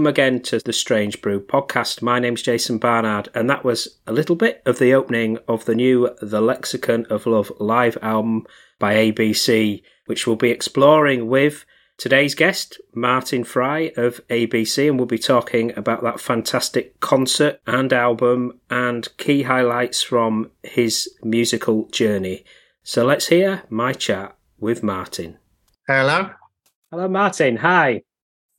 Hello welcome again to the Strange Brew podcast. My name's Jason Barnard, and that was a little bit of the opening of the new The Lexicon of Love live album by ABC, which we'll be exploring with today's guest, Martin Fry of ABC, and we'll be talking about that fantastic concert and album and key highlights from his musical journey. So let's hear my chat with Martin. Hello. Hello, Martin. Hi.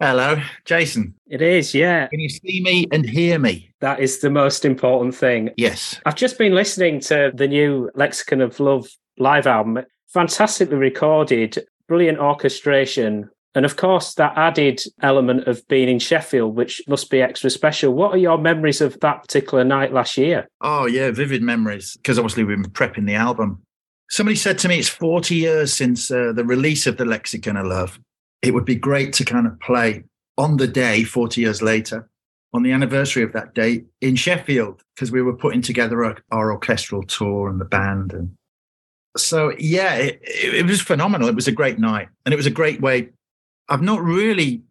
Hello, Jason. It is, yeah. Can you see me and hear me? That is the most important thing. Yes. I've just been listening to the new Lexicon of Love live album. Fantastically recorded, brilliant orchestration. And of course, that added element of being in Sheffield, which must be extra special. What are your memories of that particular night last year? Oh, yeah, vivid memories. Because obviously, we've been prepping the album. Somebody said to me, it's 40 years since uh, the release of the Lexicon of Love it would be great to kind of play on the day 40 years later on the anniversary of that day in Sheffield because we were putting together our, our, orchestral tour and the band and so yeah it, it, was phenomenal. It was a great night and it was a great way. I've not really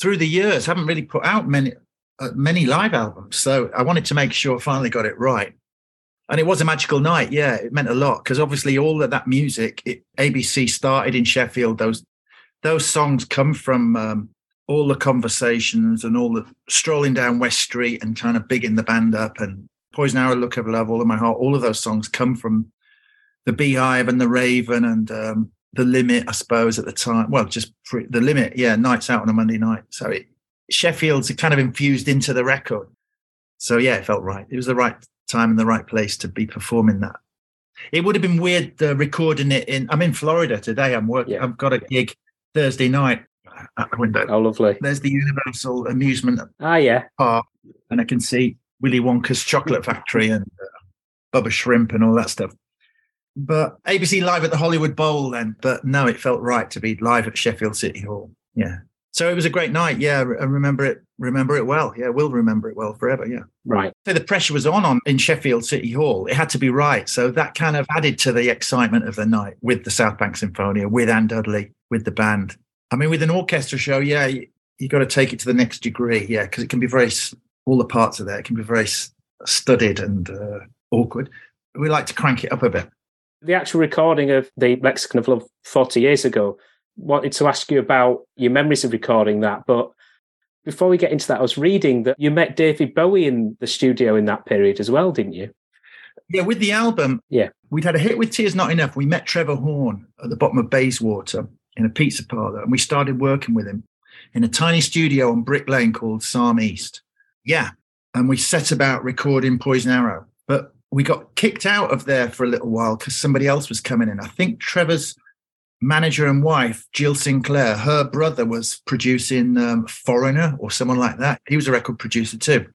through the years haven't really put out many uh, many live albums so I wanted to make sure I finally got it right. And it was a magical night yeah it meant a lot because obviously all of that music it, ABC started in Sheffield those those songs come from um, all the conversations and all the strolling down West Street and kind of bigging the band up and Poison Arrow, Look of Love, All of My Heart. All of those songs come from the Beehive and the Raven and um, the Limit, I suppose, at the time. Well, just pre- the Limit, yeah, nights out on a Monday night. So it, Sheffield's kind of infused into the record. So yeah, it felt right. It was the right time and the right place to be performing that. It would have been weird uh, recording it in. I'm in Florida today. I'm working. Yeah. I've got a gig Thursday night at the window. Oh, lovely. There's the Universal Amusement ah, yeah. Park, and I can see Willy Wonka's Chocolate Factory and uh, Bubba Shrimp and all that stuff. But ABC live at the Hollywood Bowl then, but no, it felt right to be live at Sheffield City Hall. Yeah. So it was a great night. Yeah, I remember it. Remember it well. Yeah, we'll remember it well forever. Yeah. Right. So the pressure was on on in Sheffield City Hall. It had to be right. So that kind of added to the excitement of the night with the South Bank Sinfonia, with Anne Dudley, with the band. I mean, with an orchestra show, yeah, you, you got to take it to the next degree. Yeah, because it can be very all the parts of there It can be very studied and uh, awkward. We like to crank it up a bit. The actual recording of the Lexicon of Love 40 years ago, wanted to ask you about your memories of recording that. But before we get into that, I was reading that you met David Bowie in the studio in that period as well, didn't you? Yeah, with the album, yeah, we'd had a hit with Tears Not Enough. We met Trevor Horn at the bottom of Bayswater in a pizza parlor, and we started working with him in a tiny studio on Brick Lane called Sarm East. Yeah, and we set about recording Poison Arrow, but we got kicked out of there for a little while because somebody else was coming in. I think Trevor's manager and wife, Jill Sinclair, her brother was producing um, Foreigner or someone like that. He was a record producer too.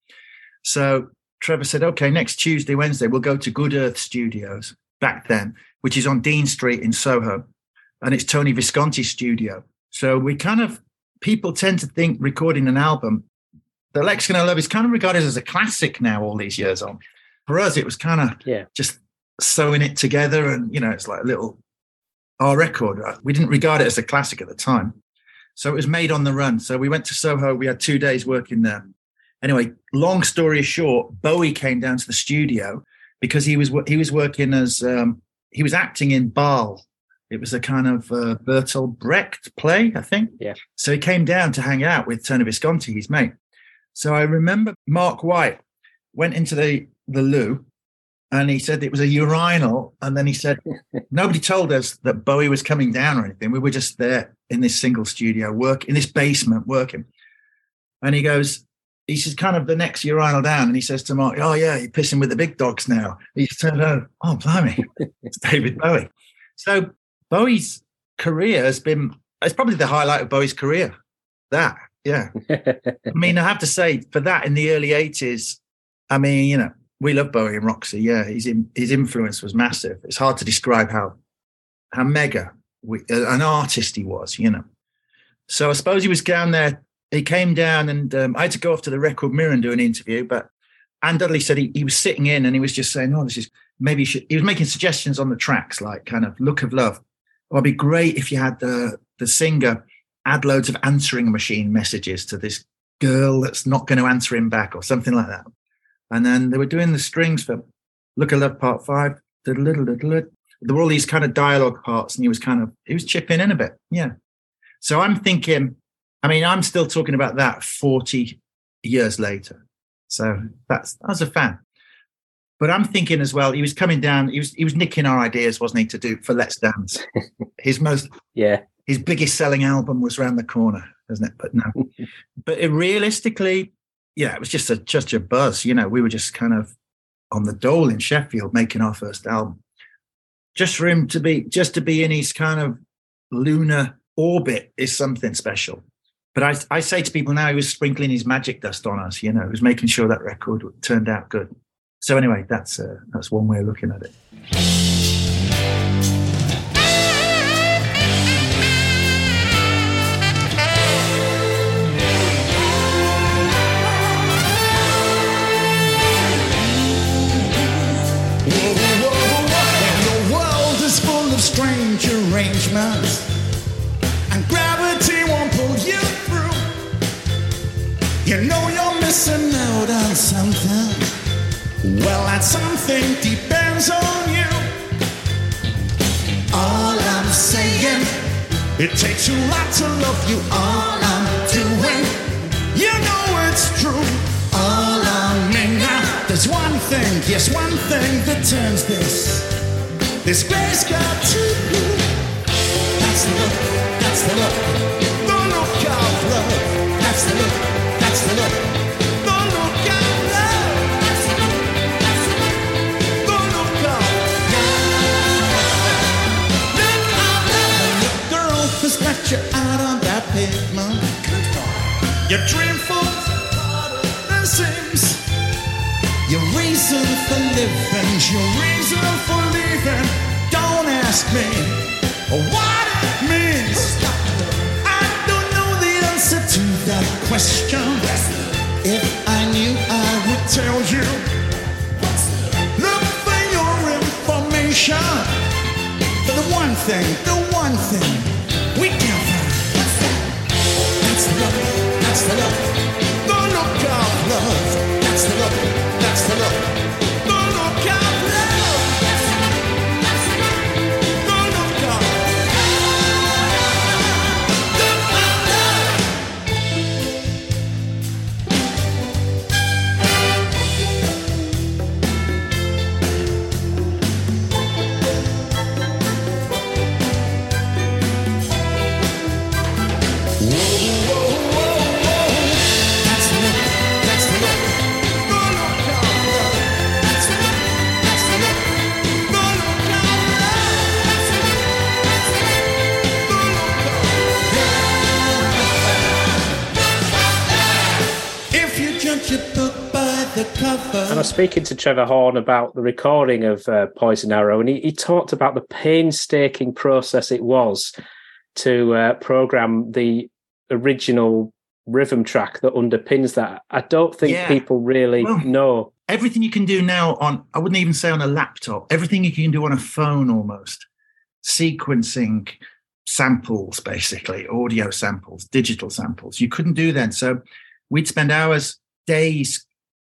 So Trevor said, okay, next Tuesday, Wednesday, we'll go to Good Earth Studios back then, which is on Dean Street in Soho. And it's Tony Visconti's studio. So we kind of, people tend to think recording an album, the Lexicon of Love is kind of regarded as a classic now, all these years on. For us, it was kind of yeah. just sewing it together. And, you know, it's like a little our record. Uh, we didn't regard it as a classic at the time. So it was made on the run. So we went to Soho. We had two days working there. Anyway, long story short, Bowie came down to the studio because he was he was working as um, he was acting in Baal. It was a kind of uh, Bertolt Brecht play, I think. Yeah. So he came down to hang out with Tony Visconti, his mate. So I remember Mark White went into the the loo and he said it was a urinal. And then he said, nobody told us that Bowie was coming down or anything. We were just there in this single studio work in this basement working. And he goes, he says, kind of the next urinal down. And he says to Mark, Oh, yeah, you're pissing with the big dogs now. He turned out, Oh, blimey, it's David Bowie. So Bowie's career has been, it's probably the highlight of Bowie's career. That, yeah. I mean, I have to say, for that in the early 80s, I mean, you know, we love Bowie and Roxy. Yeah, his his influence was massive. It's hard to describe how how mega we, uh, an artist he was. You know. So I suppose he was down there. He came down, and um, I had to go off to the Record Mirror and do an interview. But Anne Dudley said he, he was sitting in, and he was just saying, "Oh, this is maybe." Should, he was making suggestions on the tracks, like kind of "Look of Love." Well, it'd be great if you had the the singer add loads of answering machine messages to this girl that's not going to answer him back or something like that. And then they were doing the strings for Look at Love Part Five. There were all these kind of dialogue parts, and he was kind of he was chipping in a bit. Yeah. So I'm thinking, I mean, I'm still talking about that 40 years later. So that's I was a fan. But I'm thinking as well, he was coming down, he was he was nicking our ideas, wasn't he, to do for Let's Dance. His most yeah, his biggest selling album was around the corner, isn't it? But no. but it, realistically, yeah, it was just a just a buzz. You know, we were just kind of on the dole in Sheffield making our first album. Just for him to be just to be in his kind of lunar orbit is something special. But I, I say to people now, he was sprinkling his magic dust on us. You know, he was making sure that record turned out good. So anyway, that's uh, that's one way of looking at it. Strange arrangements, and gravity won't pull you through. You know you're missing out on something. Well, that something depends on you. All I'm saying, it takes a lot to love you. All I'm doing, you know it's true. All I mean now, there's one thing, yes, one thing that turns this this grace got to. That's the look, that's the look, the look of love. That's the look, that's the look, the look of love. That's the look, that's the look, the look of love. Girl has left you out that. Your. Your reason for living, your reason for leaving. Don't ask me what it means. I don't know the answer to that question. If I knew, I would tell you. Look for your information. For the one thing, the one thing we can find. That's look, that's look, the look of love. Speaking to Trevor Horn about the recording of uh, Poison Arrow, and he, he, talked about the painstaking process it was to uh, program the original rhythm track that underpins that. I don't think yeah. people really well, know. Everything you can do now on, I wouldn't even say on a laptop, everything you can do on a phone almost, sequencing samples, basically, audio samples, digital samples. You couldn't do then. So we'd spend hours, days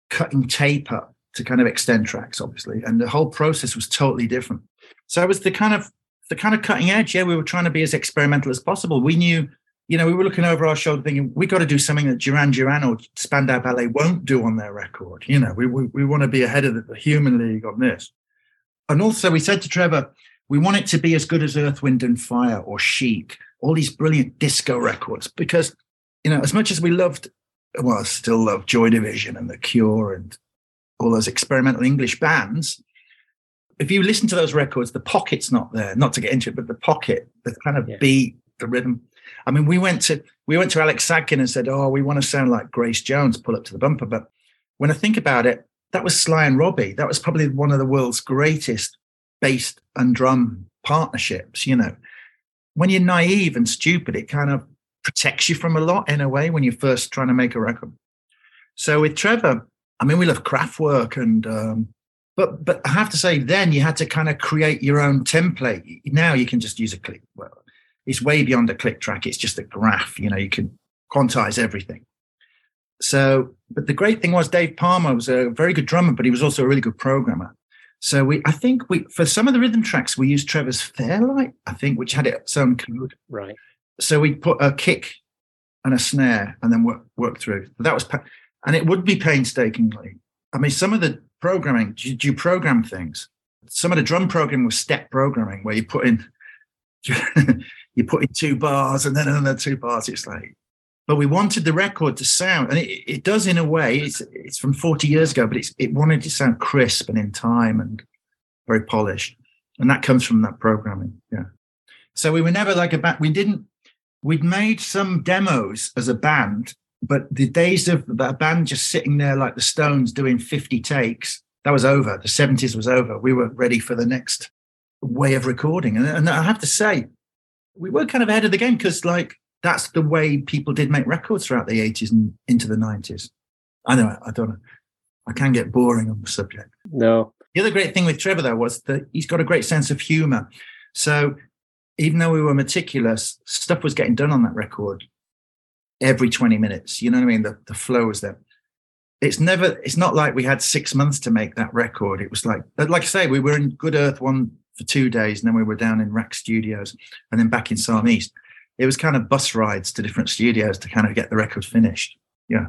cutting tape up to kind of extend tracks, obviously, and the whole process was totally different. So it was the kind of the kind of cutting edge. Yeah, we were trying to be as experimental as possible. We knew, you know, we were looking over our shoulder thinking we got to do something that Duran Duran or Spandau Ballet won't do on their record. You know, we we, we want to be ahead of the, the Human League on this. And also, we said to Trevor, we want it to be as good as Earth, Wind and Fire or Chic, all these brilliant disco records, because you know, as much as we loved well, I still love Joy Division and The Cure and all those experimental English bands. If you listen to those records, the pocket's not there. Not to get into it, but the pocket, the kind of yeah. beat, the rhythm. I mean, we went to we went to Alex Sadkin and said, "Oh, we want to sound like Grace Jones, pull up to the bumper." But when I think about it, that was Sly and Robbie. That was probably one of the world's greatest bass and drum partnerships. You know, when you're naive and stupid, it kind of protects you from a lot in a way when you're first trying to make a record. So with Trevor, I mean, we love Kraftwerk and, um, but but I have to say, then you had to kind of create your own template. Now you can just use a click. Well, it's way beyond a click track. It's just a graph. You know, you can quantize everything. So, but the great thing was Dave Palmer was a very good drummer, but he was also a really good programmer. So we, I think we, for some of the rhythm tracks, we used Trevor's Fairlight, I think, which had its own code. Right. So we put a kick and a snare and then work, work through. That was, and it would be painstakingly. I mean, some of the programming, do you, do you program things? Some of the drum programming was step programming where you put in, you put in two bars and then another two bars. It's like, but we wanted the record to sound, and it, it does in a way. It's it's from 40 years ago, but it wanted to sound crisp and in time and very polished, and that comes from that programming. Yeah. So we were never like a band. We didn't. We'd made some demos as a band, but the days of that band just sitting there like the Stones doing 50 takes, that was over. The 70s was over. We were ready for the next way of recording, and, and I have to say, we were kind of ahead of the game because like that's the way people did make records throughout the 80s and into the 90s. I know, I don't know. I can get boring on the subject. No. The other great thing with Trevor, though, was that he's got a great sense of humor. So even though we were meticulous, stuff was getting done on that record every 20 minutes. You know what I mean? The, the flow was there. It's never, it's not like we had six months to make that record. It was like, like I say, we were in Good Earth one for two days, and then we were down in RAK Studios and then back in Sarm East it was kind of bus rides to different studios to kind of get the record finished. Yeah.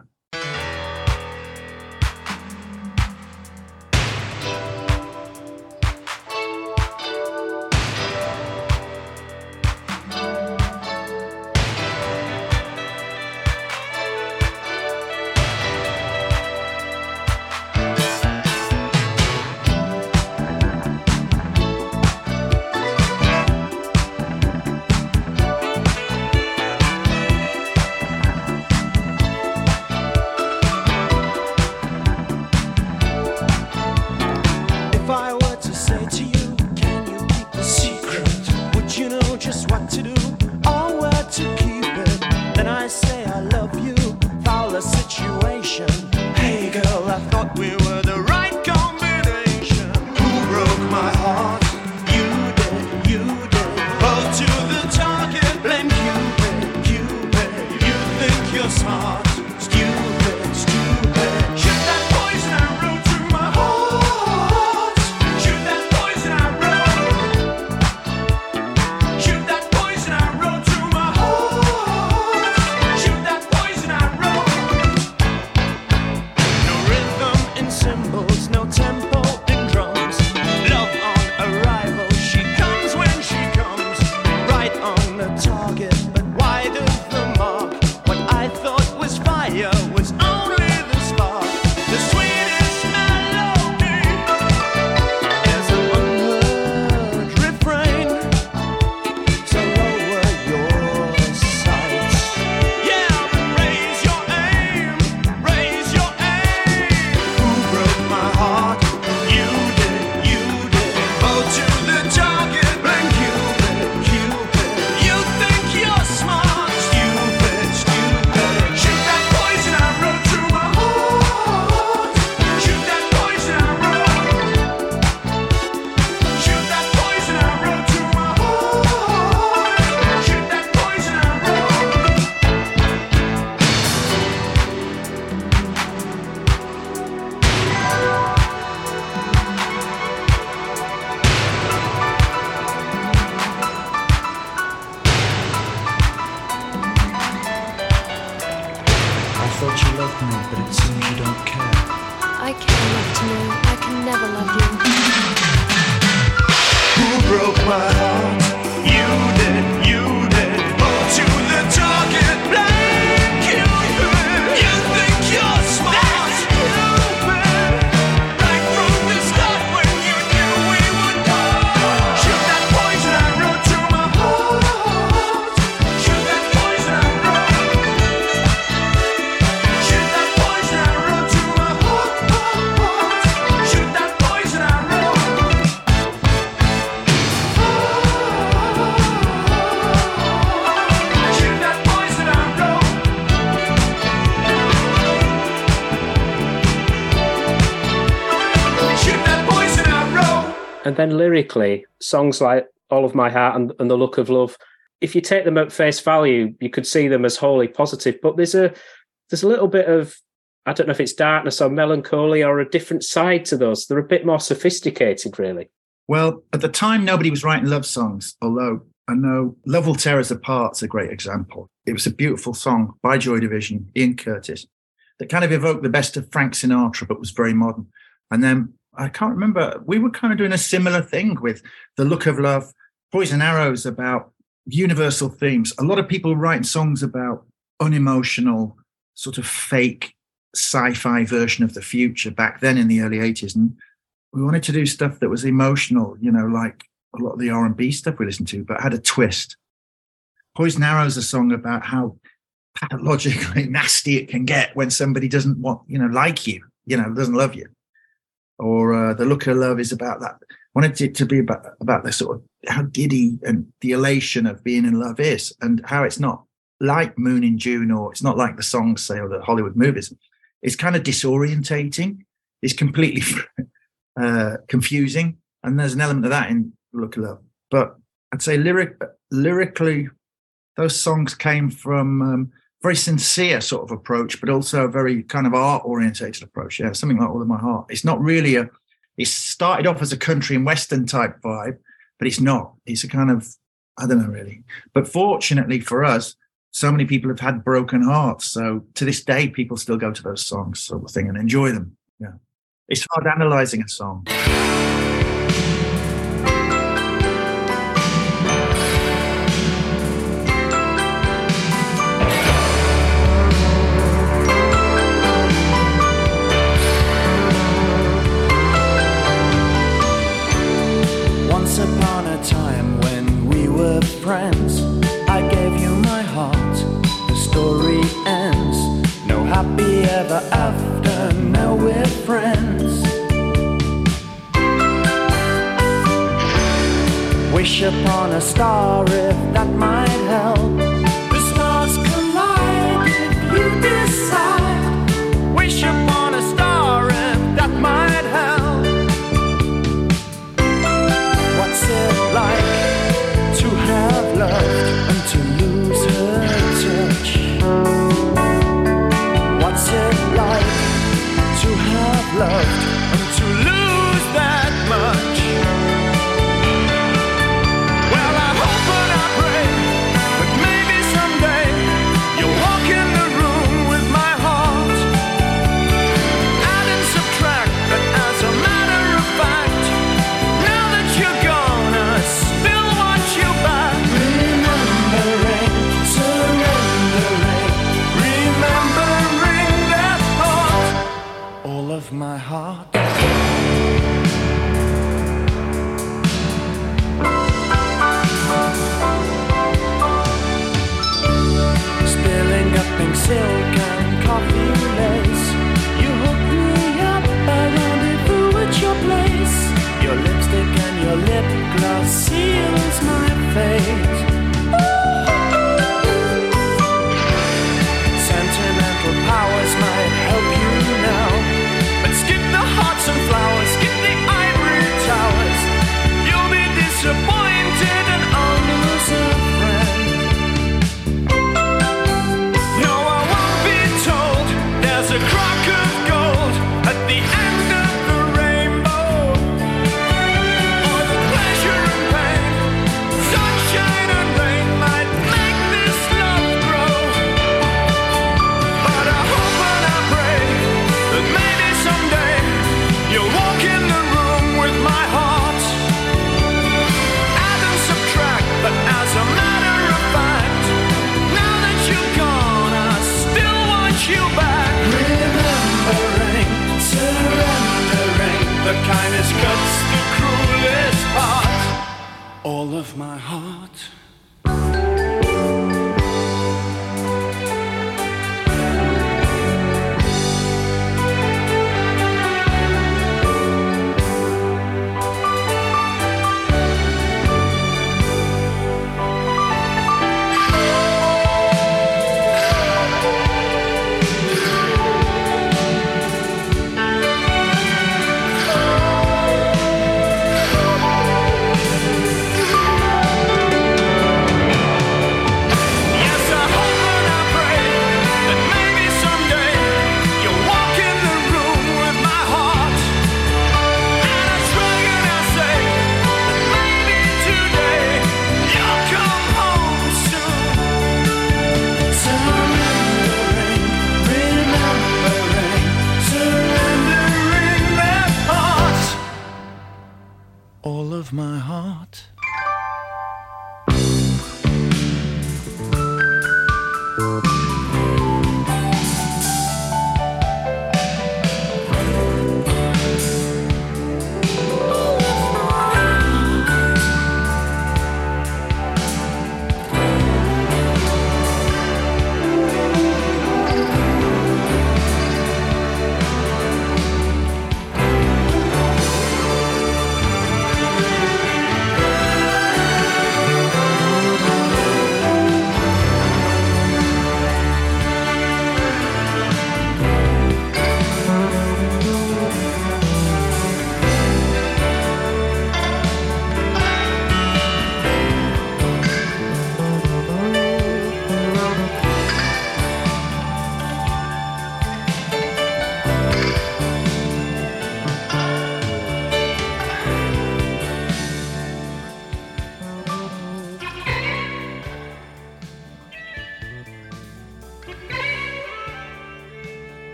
Then lyrically, songs like All of My Heart and, and The Look of Love, if you take them at face value, you could see them as wholly positive. But there's a there's a little bit of I don't know if it's darkness or melancholy or a different side to those. They're a bit more sophisticated, really. Well, at the time, nobody was writing love songs, although I know Love Will Tear Us Apart's a great example. It was a beautiful song by Joy Division, Ian Curtis, that kind of evoked the best of Frank Sinatra, but was very modern. And then I can't remember, we were kind of doing a similar thing with The Look of Love, Poison Arrows about universal themes. A lot of people writing songs about unemotional, sort of fake sci-fi version of the future back then in the early 80s. And we wanted to do stuff that was emotional, you know, like a lot of the R&B stuff we listened to, but had a twist. Poison Arrows a song about how pathologically nasty it can get when somebody doesn't want, you know, like you, you know, doesn't love you. Or uh, the look of love is about that. Wanted it to be about about the sort of how giddy and the elation of being in love is, and how it's not like Moon in June, or it's not like the songs say or the Hollywood movies. It's kind of disorientating. It's completely uh, confusing, and there's an element of that in Look of Love. But I'd say lyric lyrically, those songs came from um, very sincere sort of approach, but also a very kind of art orientated approach. Yeah, something like All of My Heart. It's not really a. It started off as a country and western type vibe, but it's not. It's a kind of I don't know really. But fortunately for us, so many people have had broken hearts. So to this day, people still go to those songs sort of thing and enjoy them. Yeah, it's hard analyzing a song. Wish upon a star if that might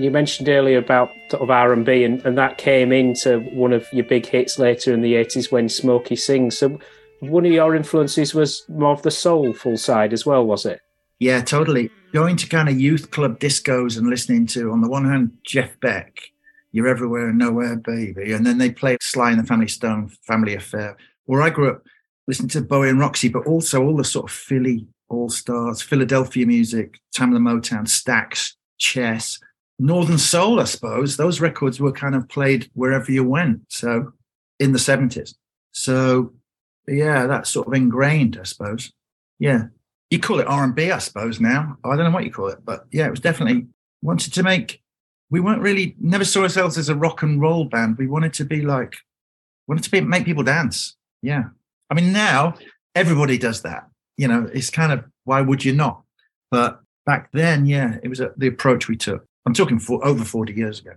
And you mentioned earlier about sort of R and B, and that came into one of your big hits later in the eighties when Smokey sings. So one of your influences was more of the soulful side as well, was it? Yeah, totally. Going to kind of youth club discos and listening to, on the one hand, Jeff Beck, You're Everywhere and Nowhere, Baby. And then they play Sly and the Family Stone, Family Affair. Where I grew up listening to Bowie and Roxy, but also all the sort of Philly all stars, Philadelphia music, Tamla Motown, Stax, Chess, Northern Soul, I suppose. Those records were kind of played wherever you went. So in the 70s. So yeah, that's sort of ingrained, I suppose. Yeah. You call it R&B, I suppose now. I don't know what you call it, but yeah, it was definitely wanted to make we weren't really never saw ourselves as a rock and roll band. We wanted to be like wanted to be make people dance. Yeah. I mean now everybody does that. You know, it's kind of why would you not? But back then, yeah, it was a, the approach we took. I'm talking for over 40 years ago.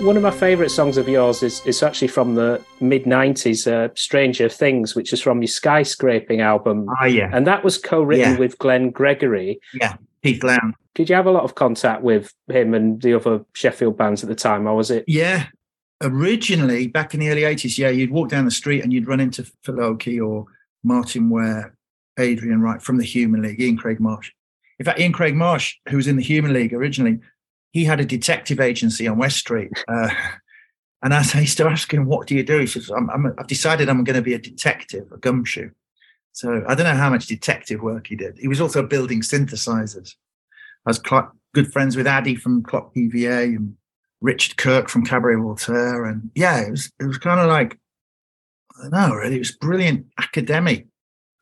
One of my favourite songs of yours is, is actually from the mid 90s, uh, Stranger Things, which is from your Skyscraping album. Ah, yeah. And that was co written Yeah. with Glenn Gregory. Yeah. Keith Lowndes. Did you have a lot of contact with him and the other Sheffield bands at the time, or was it? Yeah. Originally, back in the early 80s, yeah, you'd walk down the street and you'd run into Phil Oakey or Martyn Ware, Adrian Wright from the Human League, Ian Craig Marsh. In fact, Ian Craig Marsh, who was in the Human League originally, he had a detective agency on West Street. Uh, and as I used to ask him, what do you do? He says, I'm, I've decided I'm going to be a detective, a gumshoe. So I don't know how much detective work he did. He was also building synthesizers. I was good friends with Adi from Clock DVA and Richard Kirk from Cabaret Voltaire. And yeah, it was, it was kind of like, I don't know, really, it was brilliant academic.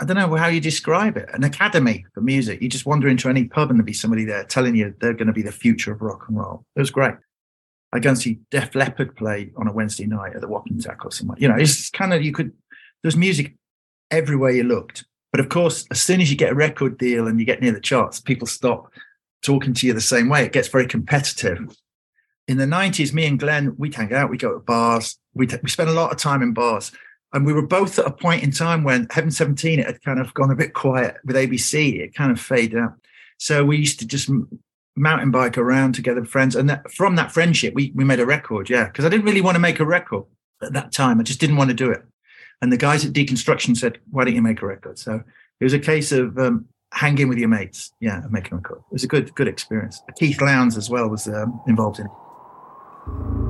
I don't know how you describe it. An academy for music. You just wander into any pub and there'd be somebody there telling you they're going to be the future of rock and roll. It was great. I go and see Def Leppard play on a Wednesday night at the Wapentake or somewhere. You know, it's kind of, you could, there's music everywhere you looked. But of course, as soon as you get a record deal and you get near the charts, people stop talking to you the same way. It gets very competitive. In the 90s, me and Glenn, we'd hang out, we'd go to bars, we'd, we spent a lot of time in bars. And we were both at a point in time when Heaven 17, it had kind of gone a bit quiet with ABC, it kind of faded out. So we used to just mountain bike around together friends. And that, from that friendship, we, we made a record, yeah. Because I didn't really want to make a record at that time. I just didn't want to do it. And the guys at Deconstruction said, why don't you make a record? So it was a case of um, hanging with your mates, yeah, and making a record. It was a good, good experience. Keith Lowndes as well was um, involved in it.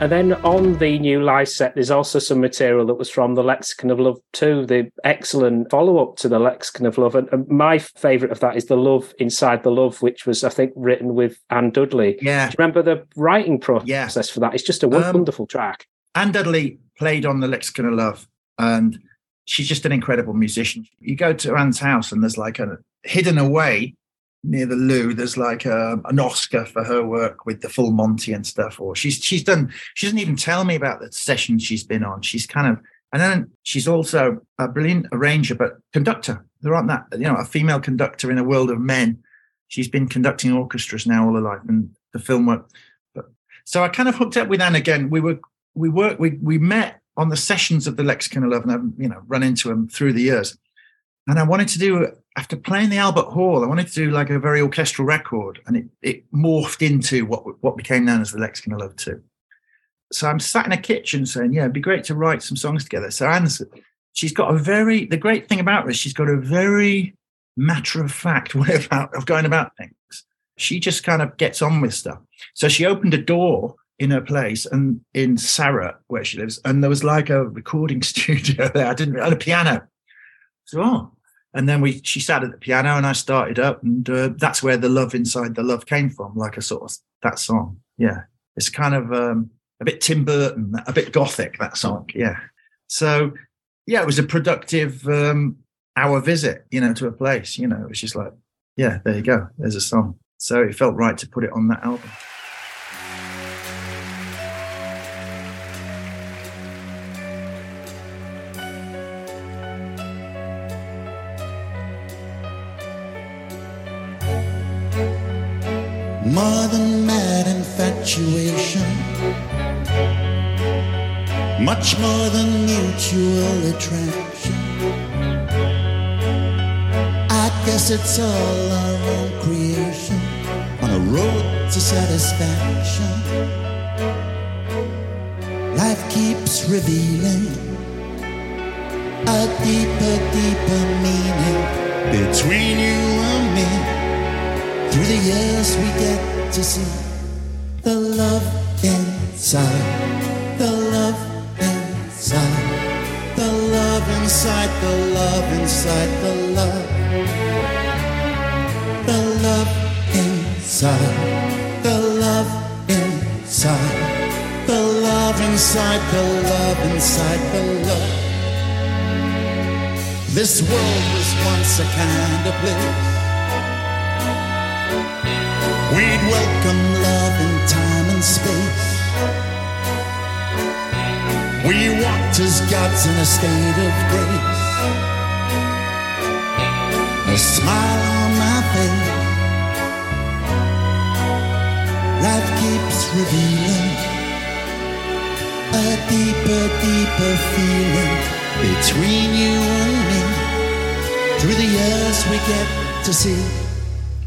And then on the new live set, there's also some material that was from the Lexicon of Love too, the excellent follow up to the Lexicon of Love. And, my favourite of that is The Love Inside the Love, which was, I think, written with Anne Dudley. Yeah. Do you remember the writing process Yeah. for that? It's just a Um, wonderful track. Anne Dudley played on the Lexicon of Love, and she's just an incredible musician. You go to Anne's house, and there's like a hidden away near the loo. There's like a, an Oscar for her work with the full Monty and stuff. Or she's she's done. She doesn't even tell me about the sessions she's been on. She's kind of and then she's also a brilliant arranger, but conductor. There aren't that you know a female conductor in a world of men. She's been conducting orchestras now all her life, and the film work. But so I kind of hooked up with Anne again. We were we worked we we met on the sessions of the Lexicon of Love, and I've you know run into him through the years. And I wanted to do after playing the Albert Hall, I wanted to do like a very orchestral record, and it it morphed into what what became known as the Lexicon of Love Two. So I'm sat in a kitchen saying, "Yeah, it'd be great to write some songs together." So Anne's she's got a very the great thing about her she's got a very matter of fact way about of going about things. She just kind of gets on with stuff. So she opened a door in her place and in Surrey, where she lives, and there was like a recording studio there. I didn't and a piano. So oh. And then we she sat at the piano and I started up, and uh, that's where the love inside the love came from, like a sort of that song. Yeah. It's kind of um a bit Tim Burton, a bit gothic, that song. Yeah. So yeah, it was a productive um hour visit, you know, to a place. You know, it was just like, yeah, there you go. There's a song. So it felt right to put it on that album. More than mad infatuation, much more than mutual attraction. I guess it's all our own creation on a road to satisfaction. Life keeps revealing a deeper, deeper meaning between you and me. Through the years we get to see the love inside, the love inside, the love inside, the love inside, the love, the love inside, the love inside, the love inside, the love inside, the love. This world was once a kind of place. We'd welcome love in time and space. We walked as gods in a state of grace. A smile on my face. Life keeps revealing a deeper, deeper feeling between you and me. Through the years, we get to see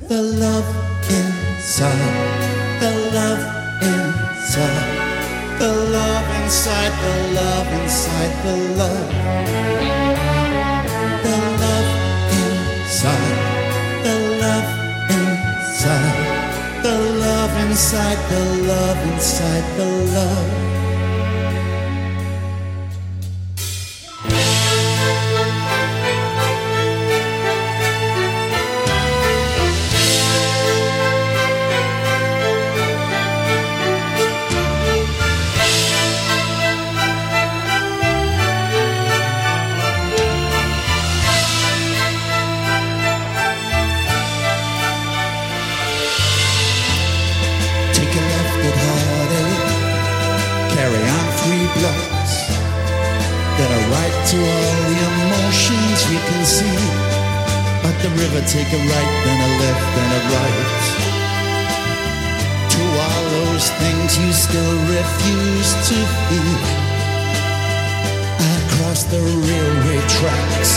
the love inside, the love inside, the love inside, the love inside, the love, the love inside, the love inside, the love inside, the love inside, the love. The river, take a right, then a left, then a right. To all those things you still refuse to feel. I cross the railway tracks.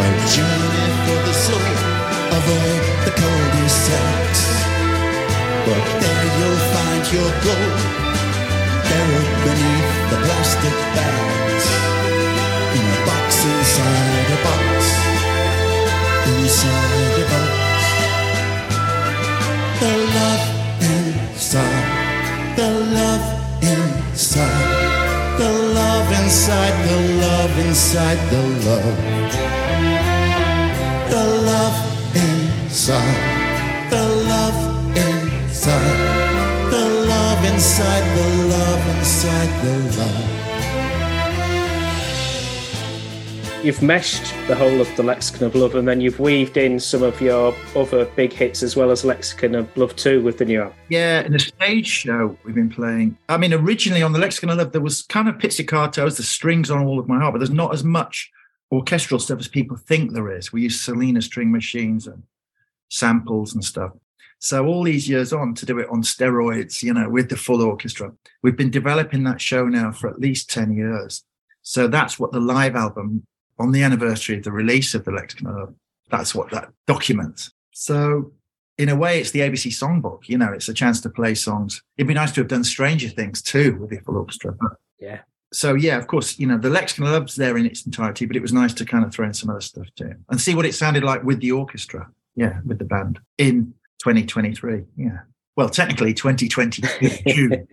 A journey for the soul, avoid the cul-de-sacs. But there you'll find your gold buried beneath the plastic bags. In a box inside a box inside of us. The love inside, the love inside, the love inside, the love inside, the love. The love inside, the love inside, the love inside, the love inside, the love. You've meshed the whole of the Lexicon of Love and then you've weaved in some of your other big hits as well as Lexicon of Love 2 with the new album. Yeah, in a stage show we've been playing. I mean, originally on the Lexicon of Love, there was kind of pizzicatos, the strings on all of my heart, but there's not as much orchestral stuff as people think there is. We use Solina string machines and samples and stuff. So all these years on to do it on steroids, you know, with the full orchestra, we've been developing that show now for at least 10 years. So that's what the live album on the anniversary of the release of the Lexicon, that's what that documents. So in a way, it's the ABC songbook. You know, it's a chance to play songs. It'd be nice to have done Stranger Things too with the full orchestra. Yeah. So yeah, of course, you know, the Lexicon of Love's there in its entirety, but it was nice to kind of throw in some other stuff too and see what it sounded like with the orchestra. Yeah, with the band in 2023. Yeah. Well, technically 2020 June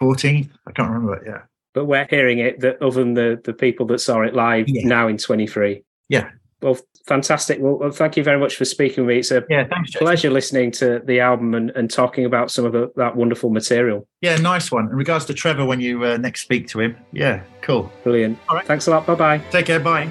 14th. I can't remember it. Yeah but we're hearing it that other than the, the people that saw it live yeah. now in 23. Yeah. Well, fantastic. Well, thank you very much for speaking with me. It's a yeah, thanks, pleasure listening to the album and, and talking about some of the, that wonderful material. Yeah, nice one. In regards to Trevor, when you uh, next speak to him, yeah, cool. Brilliant. All right. Thanks a lot. Bye bye. Take care. Bye.